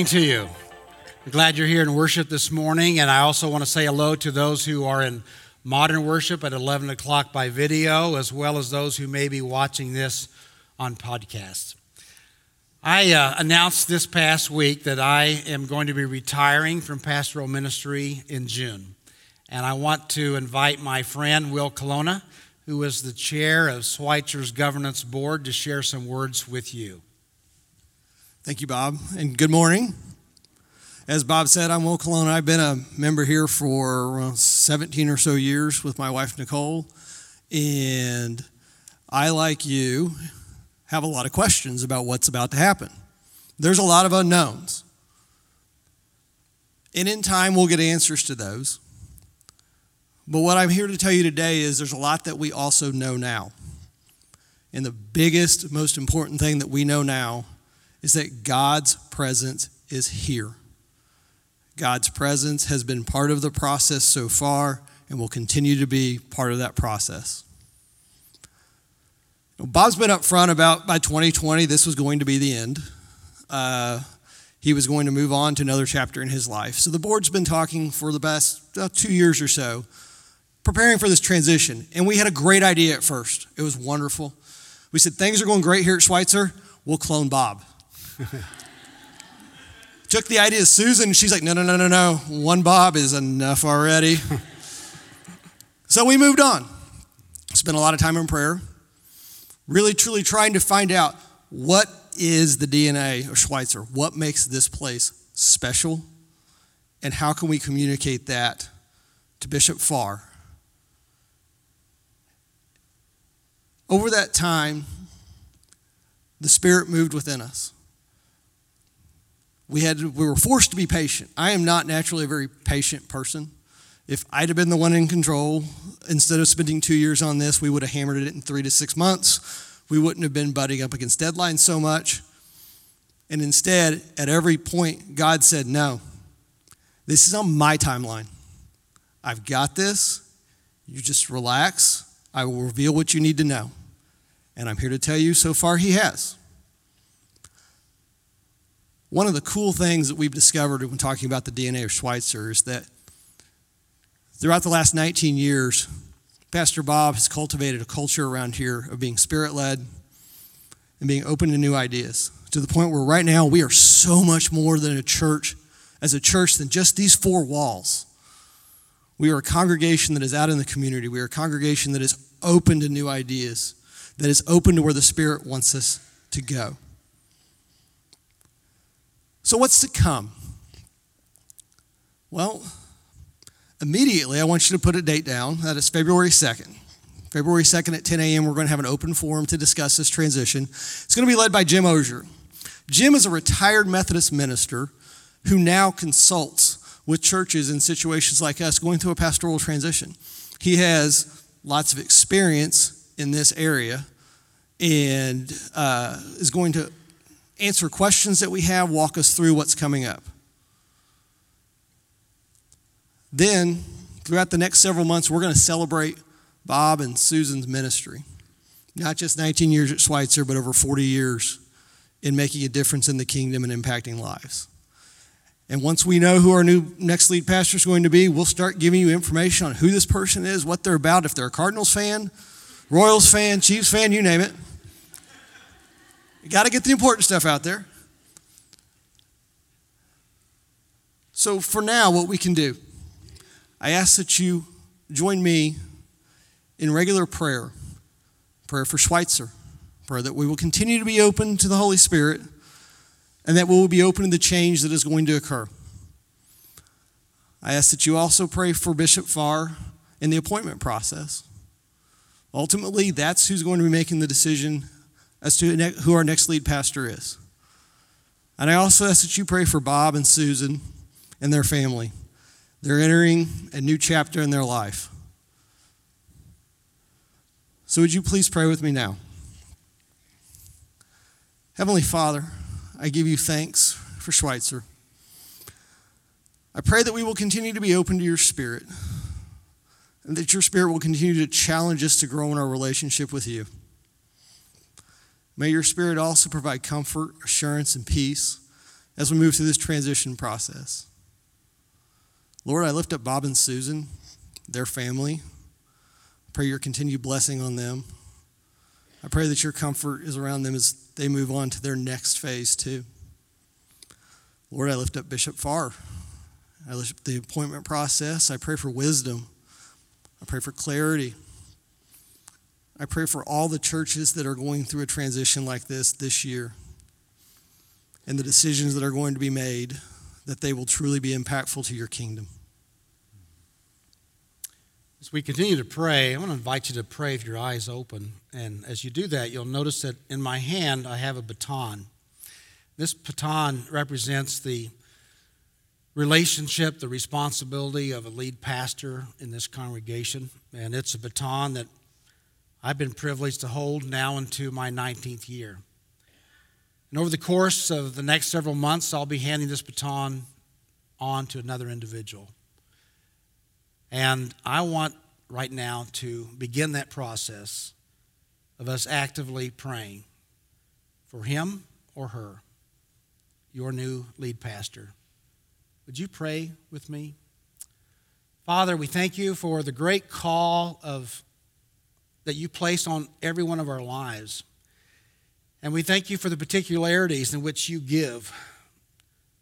Morning to you. I'm glad you're here in worship this morning, and I also want to say hello to those who are in modern worship at 11 o'clock by video, as well as those who may be watching this on podcast. I uh, announced this past week that I am going to be retiring from pastoral ministry in June, and I want to invite my friend Will Colonna, who is the chair of Schweitzer's governance board, to share some words with you. Thank you, Bob, and good morning. As Bob said, I'm Will Colonna. I've been a member here for 17 or so years with my wife, Nicole, and I, like you, have a lot of questions about what's about to happen. There's a lot of unknowns. And in time, we'll get answers to those. But what I'm here to tell you today is there's a lot that we also know now. And the biggest, most important thing that we know now is that God's presence is here. God's presence has been part of the process so far and will continue to be part of that process. Bob's been up front about by 2020, this was going to be the end. Uh, he was going to move on to another chapter in his life. So the board's been talking for the past uh, two years or so, preparing for this transition. And we had a great idea at first. It was wonderful. We said, Things are going great here at Schweitzer. We'll clone Bob. Took the idea of Susan, she's like, no, no, no, no, no. One Bob is enough already. so we moved on. Spent a lot of time in prayer, really, truly trying to find out what is the DNA of Schweitzer? What makes this place special? And how can we communicate that to Bishop Farr? Over that time, the Spirit moved within us we had we were forced to be patient. I am not naturally a very patient person. If I'd have been the one in control, instead of spending two years on this, we would have hammered it in three to six months. We wouldn't have been butting up against deadlines so much. And instead, at every point, God said, No, this is on my timeline. I've got this. You just relax. I will reveal what you need to know. And I'm here to tell you so far, He has. One of the cool things that we've discovered when talking about the DNA of Schweitzer is that throughout the last 19 years, Pastor Bob has cultivated a culture around here of being spirit led and being open to new ideas to the point where right now we are so much more than a church, as a church, than just these four walls. We are a congregation that is out in the community. We are a congregation that is open to new ideas, that is open to where the Spirit wants us to go. So, what's to come? Well, immediately I want you to put a date down. That is February 2nd. February 2nd at 10 a.m., we're going to have an open forum to discuss this transition. It's going to be led by Jim Osier. Jim is a retired Methodist minister who now consults with churches in situations like us going through a pastoral transition. He has lots of experience in this area and uh, is going to answer questions that we have, walk us through what's coming up. Then, throughout the next several months, we're going to celebrate Bob and Susan's ministry. Not just 19 years at Schweitzer, but over 40 years in making a difference in the kingdom and impacting lives. And once we know who our new next lead pastor is going to be, we'll start giving you information on who this person is, what they're about, if they're a Cardinals fan, Royals fan, Chiefs fan, you name it. You got to get the important stuff out there. So, for now, what we can do, I ask that you join me in regular prayer prayer for Schweitzer, prayer that we will continue to be open to the Holy Spirit and that we will be open to the change that is going to occur. I ask that you also pray for Bishop Farr in the appointment process. Ultimately, that's who's going to be making the decision as to who our next lead pastor is. And I also ask that you pray for Bob and Susan and their family. They're entering a new chapter in their life. So, would you please pray with me now? Heavenly Father, I give you thanks for Schweitzer. I pray that we will continue to be open to your spirit and that your spirit will continue to challenge us to grow in our relationship with you. May your spirit also provide comfort, assurance, and peace as we move through this transition process. Lord, I lift up Bob and Susan, their family. I pray your continued blessing on them. I pray that your comfort is around them as they move on to their next phase, too. Lord, I lift up Bishop Farr. I lift up the appointment process. I pray for wisdom. I pray for clarity. I pray for all the churches that are going through a transition like this this year and the decisions that are going to be made that they will truly be impactful to your kingdom. As we continue to pray, I want to invite you to pray with your eyes open. And as you do that, you'll notice that in my hand I have a baton. This baton represents the relationship, the responsibility of a lead pastor in this congregation. And it's a baton that I've been privileged to hold now into my 19th year. And over the course of the next several months, I'll be handing this baton on to another individual. And I want right now to begin that process of us actively praying for him or her, your new lead pastor. Would you pray with me? Father, we thank you for the great call of that you place on every one of our lives. And we thank you for the particularities in which you give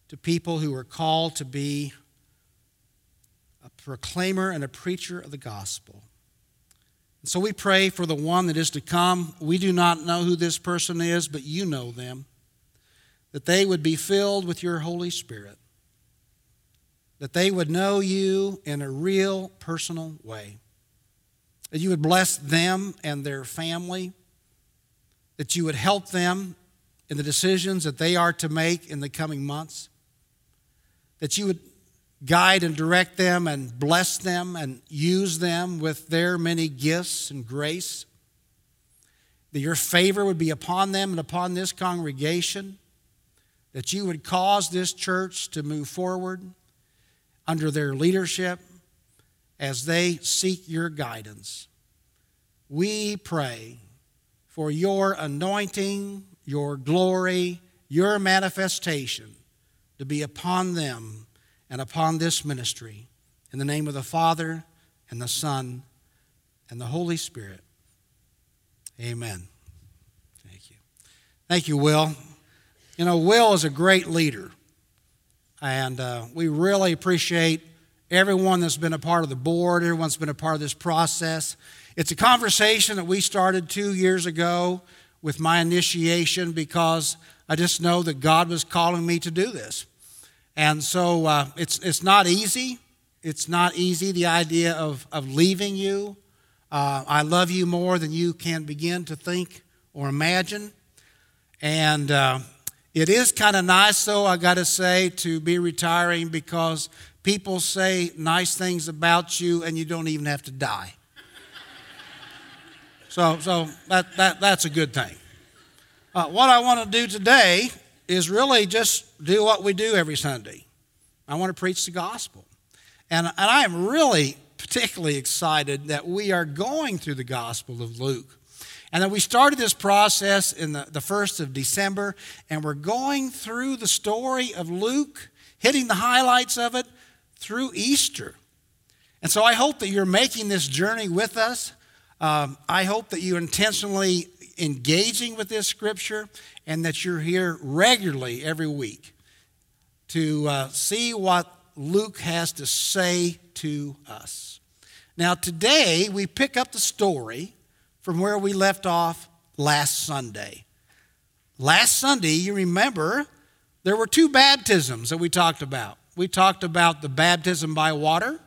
to people who are called to be a proclaimer and a preacher of the gospel. And so we pray for the one that is to come. We do not know who this person is, but you know them. That they would be filled with your Holy Spirit that they would know you in a real personal way. That you would bless them and their family. That you would help them in the decisions that they are to make in the coming months. That you would guide and direct them and bless them and use them with their many gifts and grace. That your favor would be upon them and upon this congregation. That you would cause this church to move forward under their leadership as they seek your guidance. We pray for your anointing, your glory, your manifestation to be upon them and upon this ministry. In the name of the Father, and the Son, and the Holy Spirit. Amen. Thank you. Thank you, Will. You know, Will is a great leader. And uh, we really appreciate everyone that's been a part of the board, everyone's been a part of this process. It's a conversation that we started two years ago with my initiation because I just know that God was calling me to do this. And so uh, it's, it's not easy. It's not easy, the idea of, of leaving you. Uh, I love you more than you can begin to think or imagine. And uh, it is kind of nice, though, I got to say, to be retiring because people say nice things about you and you don't even have to die. so so that, that, that's a good thing. Uh, what I want to do today is really just do what we do every Sunday. I want to preach the gospel. And, and I am really particularly excited that we are going through the gospel of Luke. And then we started this process in the, the 1st of December, and we're going through the story of Luke, hitting the highlights of it through Easter. And so I hope that you're making this journey with us. Um, I hope that you're intentionally engaging with this scripture and that you're here regularly every week to uh, see what Luke has to say to us. Now, today we pick up the story from where we left off last Sunday. Last Sunday, you remember, there were two baptisms that we talked about. We talked about the baptism by water,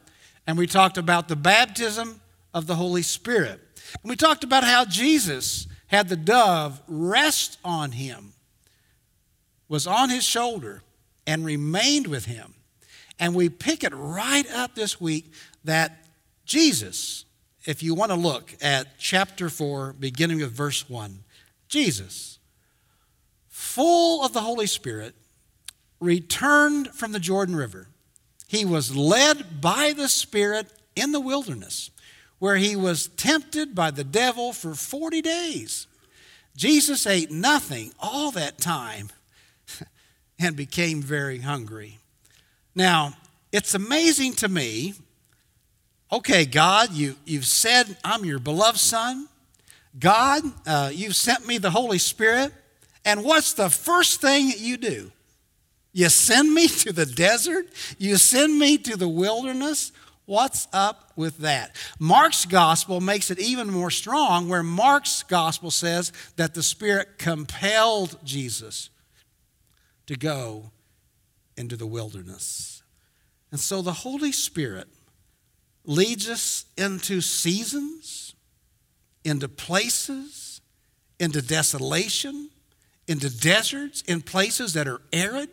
And we talked about the baptism of the Holy Spirit. And we talked about how Jesus had the dove rest on him, was on his shoulder, and remained with him. And we pick it right up this week that Jesus, if you want to look at chapter 4, beginning with verse 1, Jesus, full of the Holy Spirit, returned from the Jordan River. He was led by the Spirit in the wilderness, where he was tempted by the devil for 40 days. Jesus ate nothing all that time and became very hungry. Now, it's amazing to me. Okay, God, you, you've said I'm your beloved son. God, uh, you've sent me the Holy Spirit. And what's the first thing that you do? You send me to the desert? You send me to the wilderness? What's up with that? Mark's gospel makes it even more strong, where Mark's gospel says that the Spirit compelled Jesus to go into the wilderness. And so the Holy Spirit leads us into seasons, into places, into desolation, into deserts, in places that are arid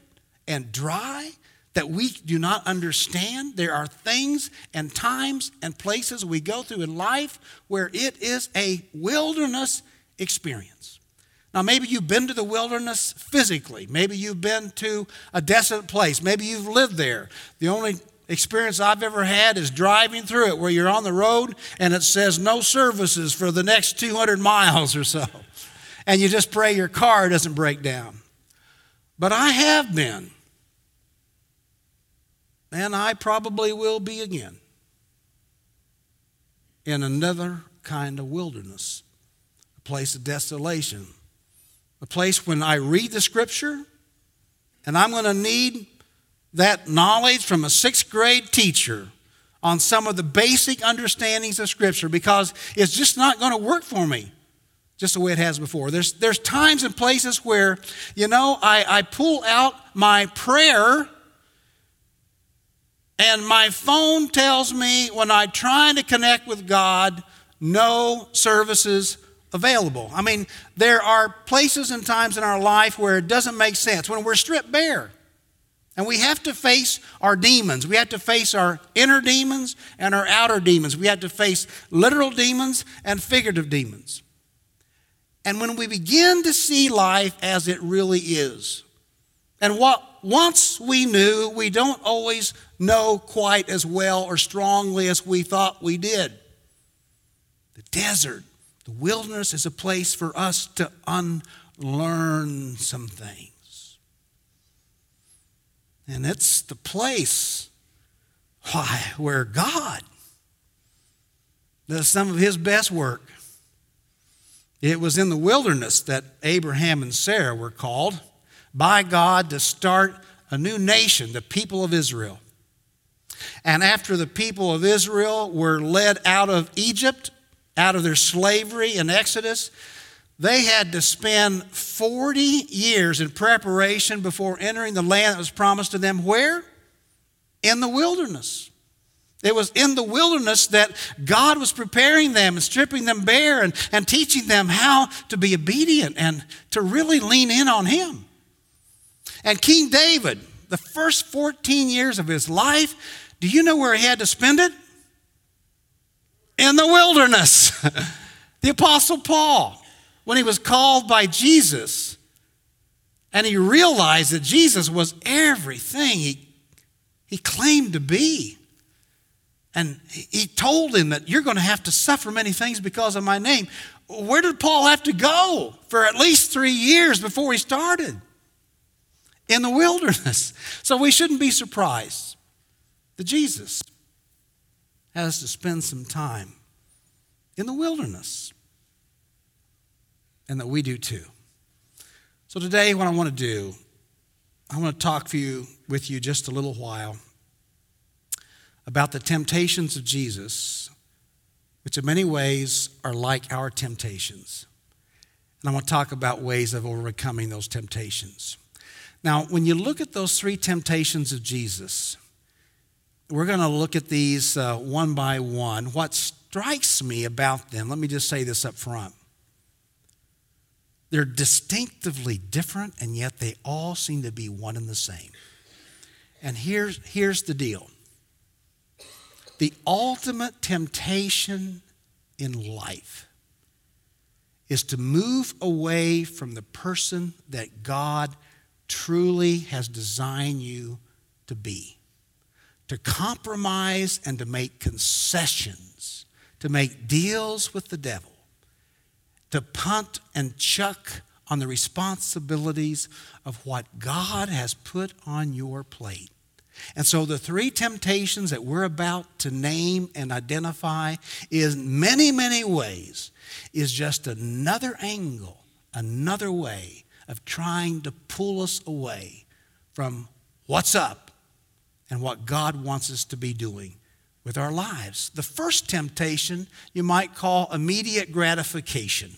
and dry that we do not understand. There are things and times and places we go through in life where it is a wilderness experience. Now, maybe you've been to the wilderness physically. Maybe you've been to a desolate place. Maybe you've lived there. The only experience I've ever had is driving through it where you're on the road and it says no services for the next 200 miles or so. And you just pray your car doesn't break down. But I have been, and I probably will be again, in another kind of wilderness, a place of desolation, a place when I read the scripture and I'm going to need that knowledge from a sixth grade teacher on some of the basic understandings of scripture because it's just not going to work for me just the way it has before. There's, there's times and places where, you know, I, I pull out my prayer and my phone tells me when I try to connect with God, no services available. I mean, there are places and times in our life where it doesn't make sense, when we're stripped bare. And we have to face our demons. We have to face our inner demons and our outer demons. We have to face literal demons and figurative demons. And when we begin to see life as it really is, and what once we knew, we don't always know quite as well or strongly as we thought we did. The desert the wilderness is a place for us to unlearn some things. And it's the place why, where God does some of his best work. It was in the wilderness that Abraham and Sarah were called by God to start a new nation, the people of Israel. And after the people of Israel were led out of Egypt, out of their slavery in Exodus, they had to spend 40 years in preparation before entering the land that was promised to them. Where? In the wilderness. It was in the wilderness that God was preparing them and stripping them bare and, and teaching them how to be obedient and to really lean in on Him. And King David, the first 14 years of his life, do you know where he had to spend it? in the wilderness. the Apostle Paul, when he was called by Jesus, and he realized that Jesus was everything he, he claimed to be. And he told him that you're going to have to suffer many things because of my name. Where did Paul have to go for at least three years before he started? In the wilderness. So we shouldn't be surprised that Jesus has to spend some time in the wilderness. And that we do too. So today, what I want to do, I want to talk for you, with you just a little while about the temptations of Jesus, which in many ways are like our temptations. And I want to talk about ways of overcoming those temptations. Now, when you look at those three temptations of Jesus, we're going to look at these uh, one by one. What strikes me about them, let me just say this up front. They're distinctively different, and yet they all seem to be one and the same. And here's, here's the deal the ultimate temptation in life is to move away from the person that God truly has designed you to be. To compromise and to make concessions, to make deals with the devil, to punt and chuck on the responsibilities of what God has put on your plate. And so the three temptations that we're about to name and identify is many, many ways is just another angle, another way of trying to pull us away from what's up and what God wants us to be doing with our lives. The first temptation you might call immediate gratification.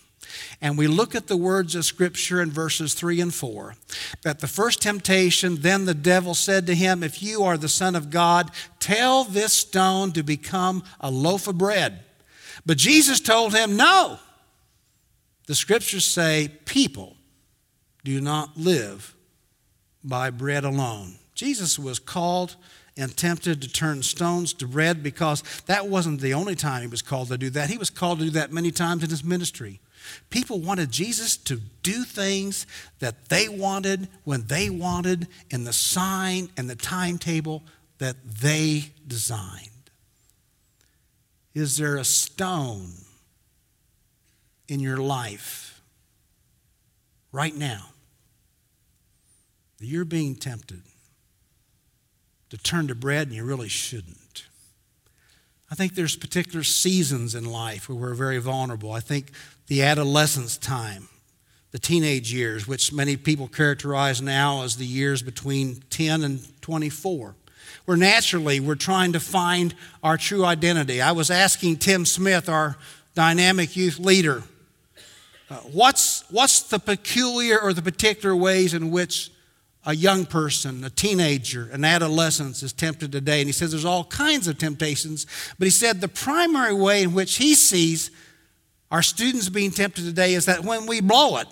And we look at the words of Scripture in verses 3 and 4 that the first temptation, then the devil said to him, If you are the Son of God, tell this stone to become a loaf of bread. But Jesus told him, No. The Scriptures say, People do not live by bread alone. Jesus was called and tempted to turn stones to bread because that wasn't the only time he was called to do that. He was called to do that many times in his ministry. People wanted Jesus to do things that they wanted when they wanted in the sign and the timetable that they designed. Is there a stone in your life right now that you're being tempted to turn to bread and you really shouldn't. I think there's particular seasons in life where we're very vulnerable. I think the adolescence time, the teenage years, which many people characterize now as the years between 10 and 24 where naturally we're trying to find our true identity. I was asking Tim Smith, our dynamic youth leader, uh, what's, what's the peculiar or the particular ways in which a young person, a teenager, an adolescent is tempted today. And he says there's all kinds of temptations, but he said the primary way in which he sees our students being tempted today is that when we blow it,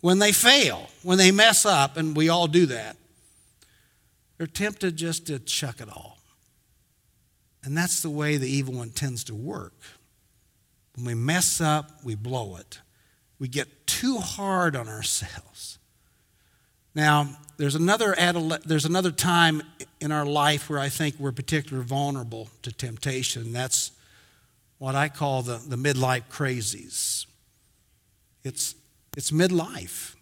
when they fail, when they mess up, and we all do that, they're tempted just to chuck it all. And that's the way the evil one tends to work. When we mess up, we blow it. We get too hard on ourselves. Now, there's another, there's another time in our life where I think we're particularly vulnerable to temptation. That's what I call the, the midlife crazies. It's, it's midlife.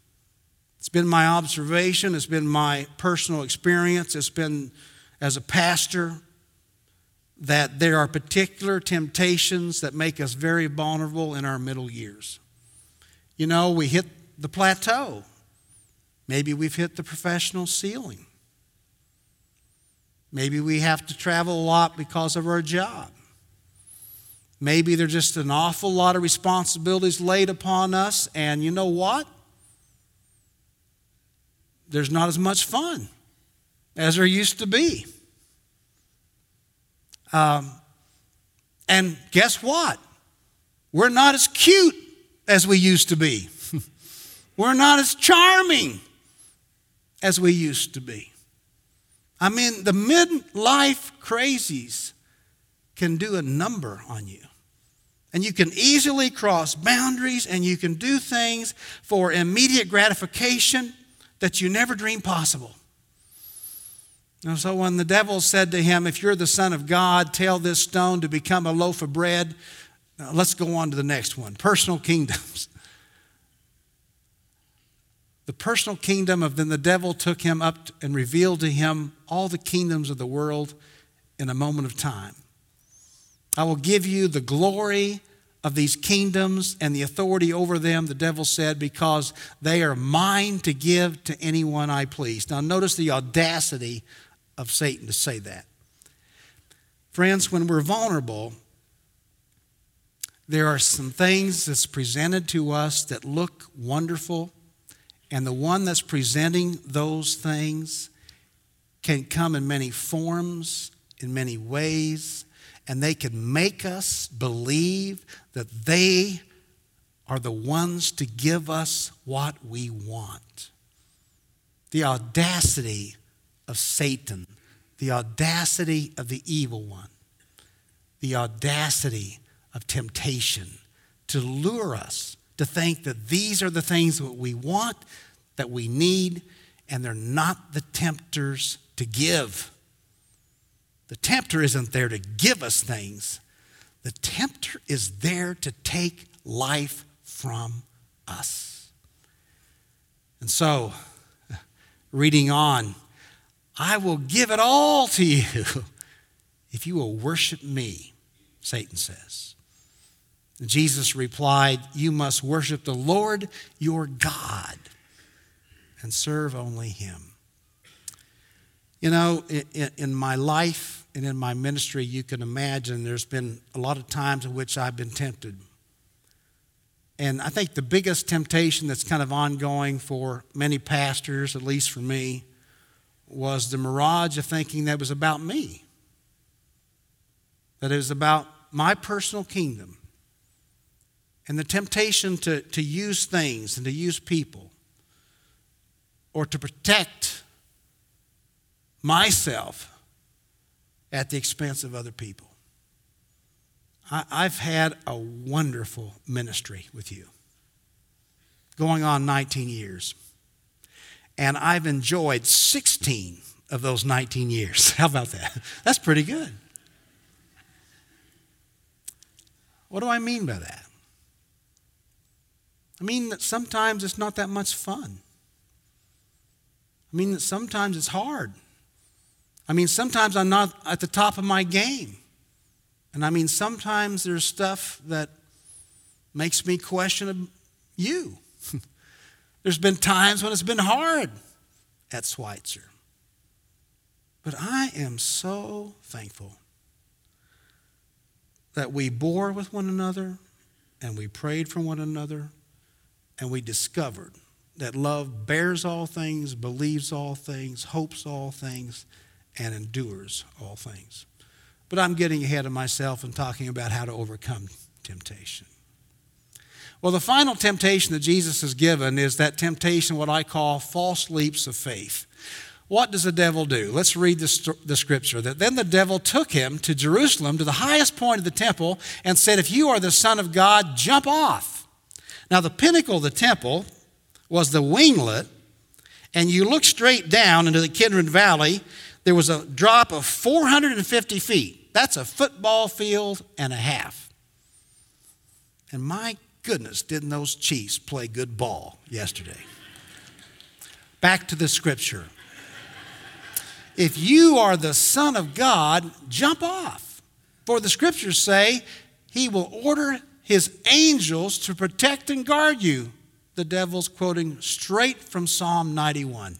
It's been my observation, it's been my personal experience, it's been as a pastor that there are particular temptations that make us very vulnerable in our middle years. You know, we hit the plateau. Maybe we've hit the professional ceiling. Maybe we have to travel a lot because of our job. Maybe there's just an awful lot of responsibilities laid upon us, and you know what? There's not as much fun as there used to be. Um, and guess what? We're not as cute as we used to be. We're not as charming as we used to be. I mean, the midlife crazies can do a number on you. And you can easily cross boundaries and you can do things for immediate gratification that you never dreamed possible. And so when the devil said to him, If you're the Son of God, tell this stone to become a loaf of bread. Now, let's go on to the next one personal kingdoms. The personal kingdom of then the devil took him up and revealed to him all the kingdoms of the world in a moment of time. I will give you the glory of these kingdoms and the authority over them, the devil said, because they are mine to give to anyone I please. Now, notice the audacity of Satan to say that. Friends, when we're vulnerable, there are some things that's presented to us that look wonderful and the one that's presenting those things can come in many forms, in many ways, and they can make us believe that they are the ones to give us what we want. The audacity of Satan, the audacity of the evil one, the audacity of temptation to lure us to think that these are the things that we want, that we need, and they're not the tempter's to give. The tempter isn't there to give us things, the tempter is there to take life from us. And so, reading on, I will give it all to you if you will worship me, Satan says. Jesus replied, You must worship the Lord your God and serve only him. You know, in, in, my life and in my ministry, you can imagine there's been a lot of times in which I've been tempted. And I think the biggest temptation that's kind of ongoing for many pastors, at least for me, was the mirage of thinking that was about me, that it was about my personal kingdom, and the temptation to, to use things and to use people or to protect myself at the expense of other people. I, I've had a wonderful ministry with you, going on 19 years. And I've enjoyed 16 of those 19 years. How about that? That's pretty good. What do I mean by that? I mean that sometimes it's not that much fun. I mean that sometimes it's hard. I mean, sometimes I'm not at the top of my game. And I mean, sometimes there's stuff that makes me question you. there's been times when it's been hard at Schweitzer. But I am so thankful that we bore with one another and we prayed for one another and we discovered that love bears all things, believes all things, hopes all things, and endures all things. But I'm getting ahead of myself and talking about how to overcome temptation. Well, the final temptation that Jesus has given is that temptation, what I call false leaps of faith. What does the devil do? Let's read the, the, scripture. That then the devil took him to Jerusalem, to the highest point of the temple, and said, If you are the Son of God, jump off. Now, the pinnacle of the temple was the winglet, and you look straight down into the Kidron Valley, there was a drop of 450 feet. That's a football field and a half. And my goodness, didn't those Chiefs play good ball yesterday? Back to the scripture. If you are the Son of God, jump off. For the scriptures say, He will order His angels to protect and guard you. The devil's quoting straight from Psalm 91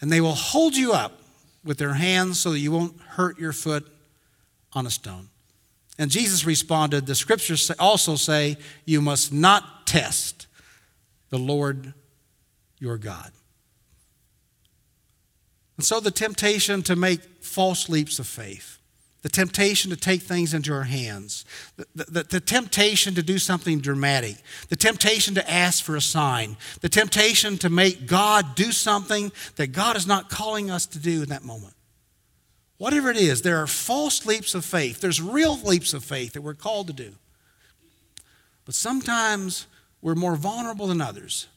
and they will hold you up with their hands so that you won't hurt your foot on a stone. And Jesus responded, The scriptures also say, You must not test the Lord your God. And so the temptation to make false leaps of faith the temptation to take things into our hands, the, the, the, temptation to do something dramatic, the temptation to ask for a sign, the temptation to make God do something that God is not calling us to do in that moment. Whatever it is, there are false leaps of faith. There's real leaps of faith that we're called to do. But sometimes we're more vulnerable than others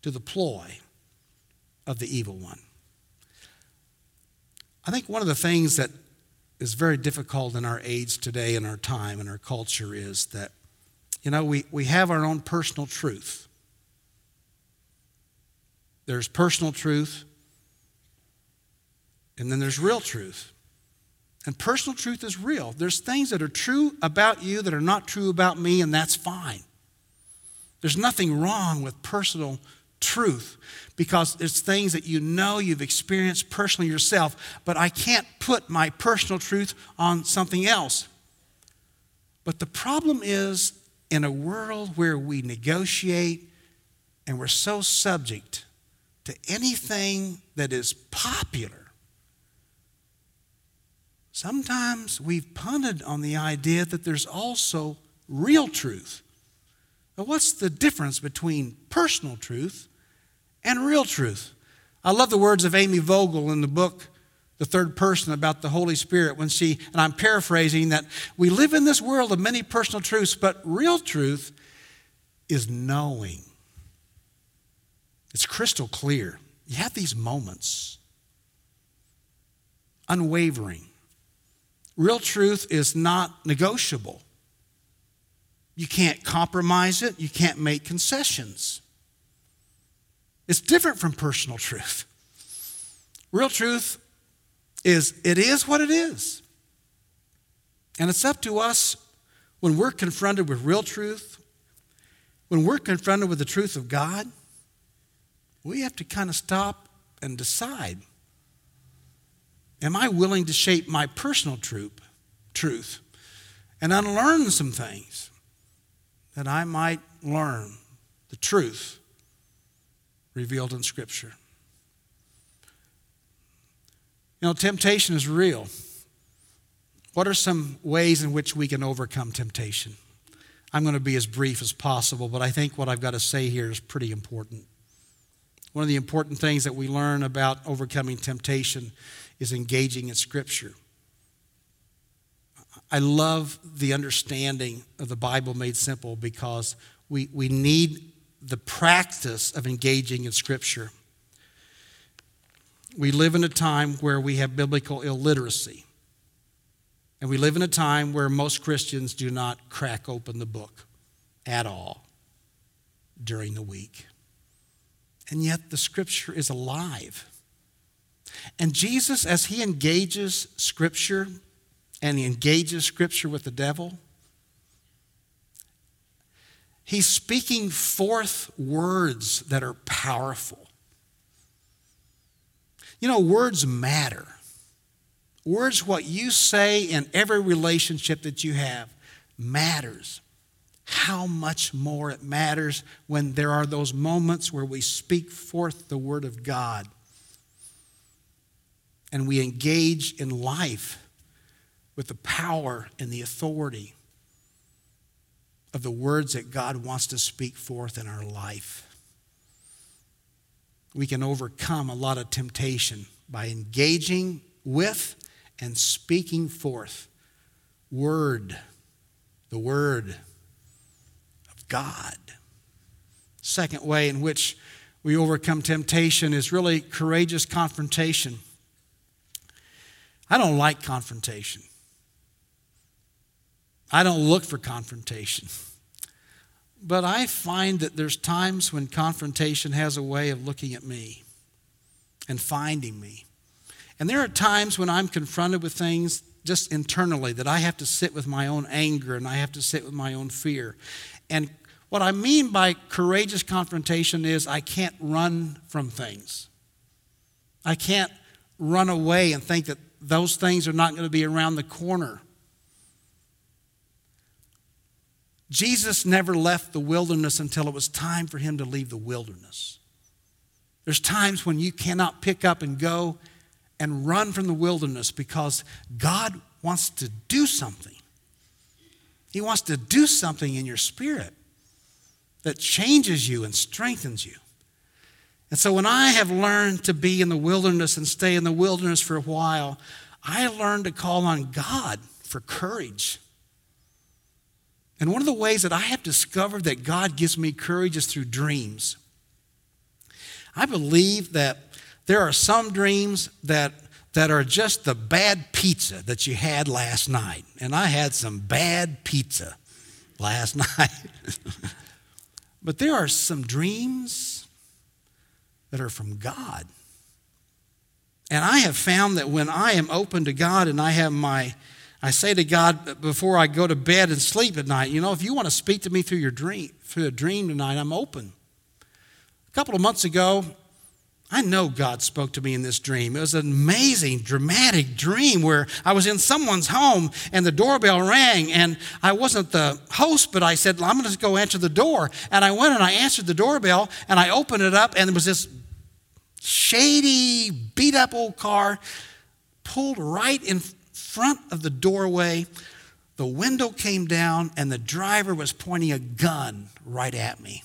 to the ploy of the evil one. I think one of the things that is very difficult in our age today, in our time, in our culture, is that, you know, we, we have our own personal truth. There's personal truth, and then there's real truth. And personal truth is real. There's things that are true about you that are not true about me, and that's fine. There's nothing wrong with personal truth because it's things that you know you've experienced personally yourself, but I can't put my personal truth on something else. But the problem is in a world where we negotiate and we're so subject to anything that is popular. Sometimes we've punted on the idea that there's also real truth. Now, what's the difference between personal truth and real truth? I love the words of Amy Vogel in the book, The Third Person, about the Holy Spirit, when she, and I'm paraphrasing, that we live in this world of many personal truths, but real truth is knowing. It's crystal clear. You have these moments, unwavering Real truth is not negotiable. You can't compromise it, you can't make concessions. It's different from personal truth. Real truth is it is what it is. And it's up to us when we're confronted with real truth, when we're confronted with the truth of God, we have to kind of stop and decide Am I willing to shape my personal truth, truth and unlearn some things that I might learn the truth revealed in Scripture? You know, temptation is real. What are some ways in which we can overcome temptation? I'm going to be as brief as possible, but I think what I've got to say here is pretty important. One of the important things that we learn about overcoming temptation is engaging in Scripture. I love the understanding of the Bible made simple because we, we need the practice of engaging in Scripture. We live in a time where we have biblical illiteracy. And we live in a time where most Christians do not crack open the book at all during the week. And yet the Scripture is alive. And Jesus, as he engages Scripture and he engages Scripture with the devil, he's speaking forth words that are powerful. You know, words matter. Words, what you say in every relationship that you have, matters. How much more it matters when there are those moments where we speak forth the Word of God and we engage in life with the power and the authority of the words that God wants to speak forth in our life. We can overcome a lot of temptation by engaging with and speaking forth word, the word of God. Second way in which we overcome temptation is really courageous confrontation. I don't like confrontation. I don't look for confrontation. But I find that there's times when confrontation has a way of looking at me and finding me. And there are times when I'm confronted with things just internally that I have to sit with my own anger and I have to sit with my own fear. And what I mean by courageous confrontation is I can't run from things. I can't run away and think that those things are not going to be around the corner. Jesus never left the wilderness until it was time for him to leave the wilderness. There's times when you cannot pick up and go and run from the wilderness because God wants to do something. He wants to do something in your spirit that changes you and strengthens you. And so when I have learned to be in the wilderness and stay in the wilderness for a while, I learned to call on God for courage. And one of the ways that I have discovered that God gives me courage is through dreams. I believe that there are some dreams that, that are just the bad pizza that you had last night. And I had some bad pizza last night. but there are some dreams that are from God. And I have found that when I am open to God and I have my, I say to God before I go to bed and sleep at night, you know, if you want to speak to me through your dream, through a dream tonight, I'm open. A couple of months ago, I know God spoke to me in this dream. It was an amazing, dramatic dream where I was in someone's home and the doorbell rang, and I wasn't the host, but I said, I'm going to go answer the door. And I went and I answered the doorbell and I opened it up, and there was this shady, beat up old car, pulled right in front of the doorway. The window came down, and the driver was pointing a gun right at me.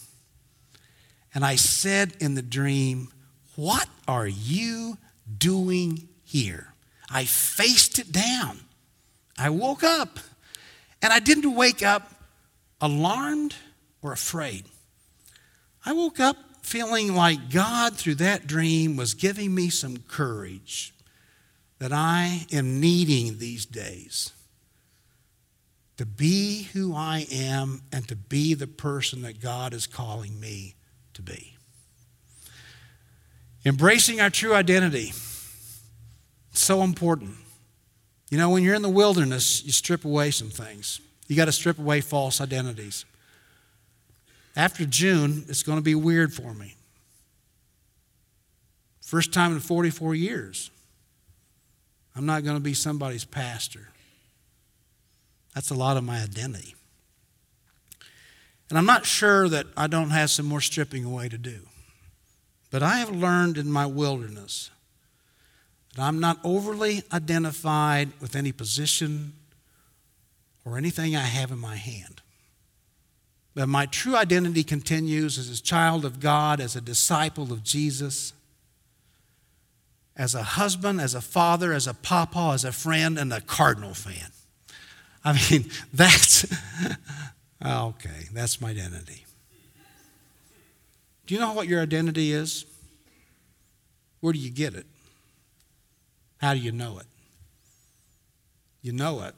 And I said in the dream, What are you doing here? I faced it down. I woke up, and I didn't wake up alarmed or afraid. I woke up feeling like God, through that dream, was giving me some courage that I am needing these days to be who I am and to be the person that God is calling me to be. Embracing our true identity, so important. You know, when you're in the wilderness, you strip away some things. You got to strip away false identities. After June, it's going to be weird for me. First time in 44 years. I'm not going to be somebody's pastor. That's a lot of my identity. And I'm not sure that I don't have some more stripping away to do. But I have learned in my wilderness that I'm not overly identified with any position or anything I have in my hand. That my true identity continues as a child of God, as a disciple of Jesus, as a husband, as a father, as a papa, as a friend, and a Cardinal fan. I mean, that's okay, that's my identity. Do you know what your identity is? Where do you get it? How do you know it? You know it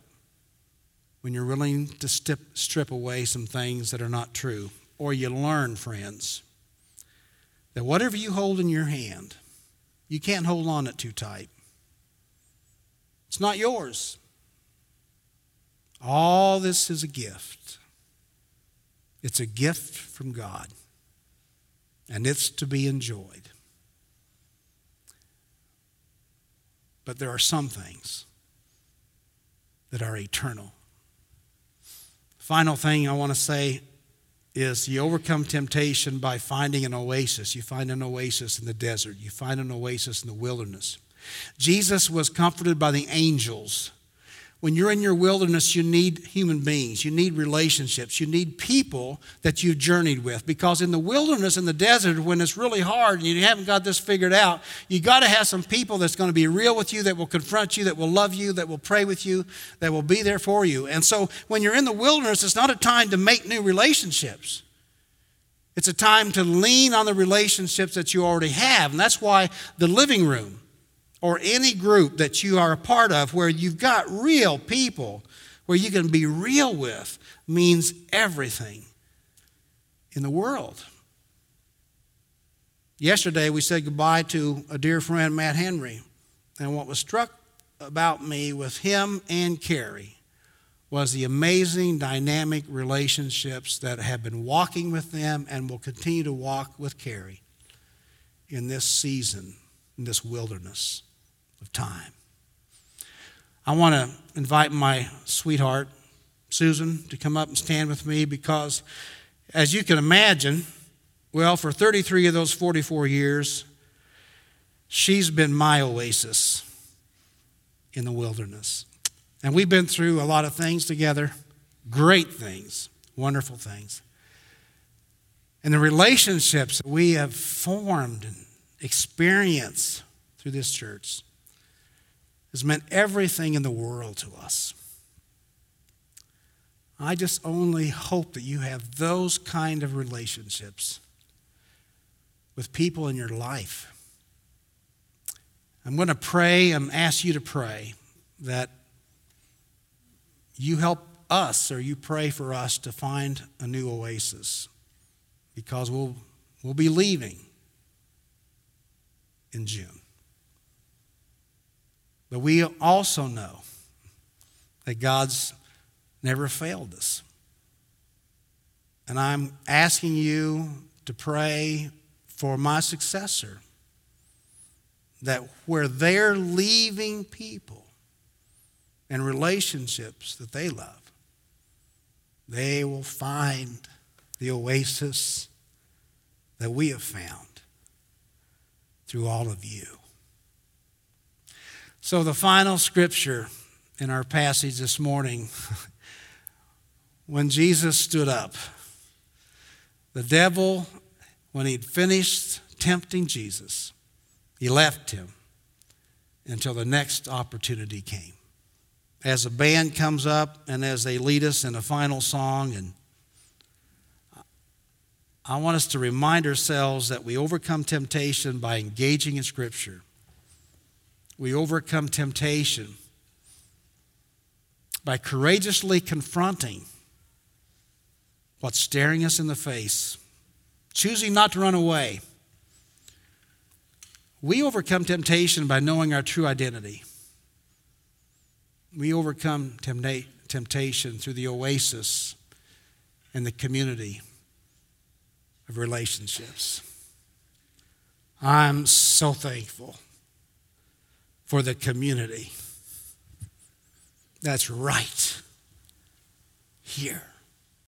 when you're willing to strip, strip away some things that are not true. Or you learn, friends, that whatever you hold in your hand, you can't hold on it too tight. It's not yours. All this is a gift. It's a gift from God, and it's to be enjoyed. But there are some things that are eternal. Final thing I want to say is you overcome temptation by finding an oasis. You find an oasis in the desert, you find an oasis in the wilderness. Jesus was comforted by the angels when you're in your wilderness, you need human beings, you need relationships, you need people that you've journeyed with. Because in the wilderness, in the desert, when it's really hard and you haven't got this figured out, you got to have some people that's going to be real with you, that will confront you, that will love you, that will pray with you, that will be there for you. And so when you're in the wilderness, it's not a time to make new relationships. It's a time to lean on the relationships that you already have. And that's why the living room or any group that you are a part of where you've got real people where you can be real with means everything in the world. Yesterday, we said goodbye to a dear friend, Matt Henry. And what was struck about me with him and Carrie was the amazing dynamic relationships that have been walking with them and will continue to walk with Carrie in this season, in this wilderness of time. I want to invite my sweetheart, Susan, to come up and stand with me because, as you can imagine, well, for 33 of those 44 years, she's been my oasis in the wilderness. And we've been through a lot of things together, great things, wonderful things. And the relationships we have formed and experienced through this church has meant everything in the world to us. I just only hope that you have those kind of relationships with people in your life. I'm going to pray and ask you to pray that you help us or you pray for us to find a new oasis because we'll, we'll be leaving in June. But we also know that God's never failed us. And I'm asking you to pray for my successor that where they're leaving people and relationships that they love, they will find the oasis that we have found through all of you. So, the final scripture in our passage this morning when Jesus stood up, the devil, when he'd finished tempting Jesus, he left him until the next opportunity came. As the band comes up and as they lead us in a final song, and I want us to remind ourselves that we overcome temptation by engaging in Scripture. We overcome temptation by courageously confronting what's staring us in the face, choosing not to run away. We overcome temptation by knowing our true identity. We overcome temptation through the oasis and the community of relationships. I'm so thankful for the community that's right here.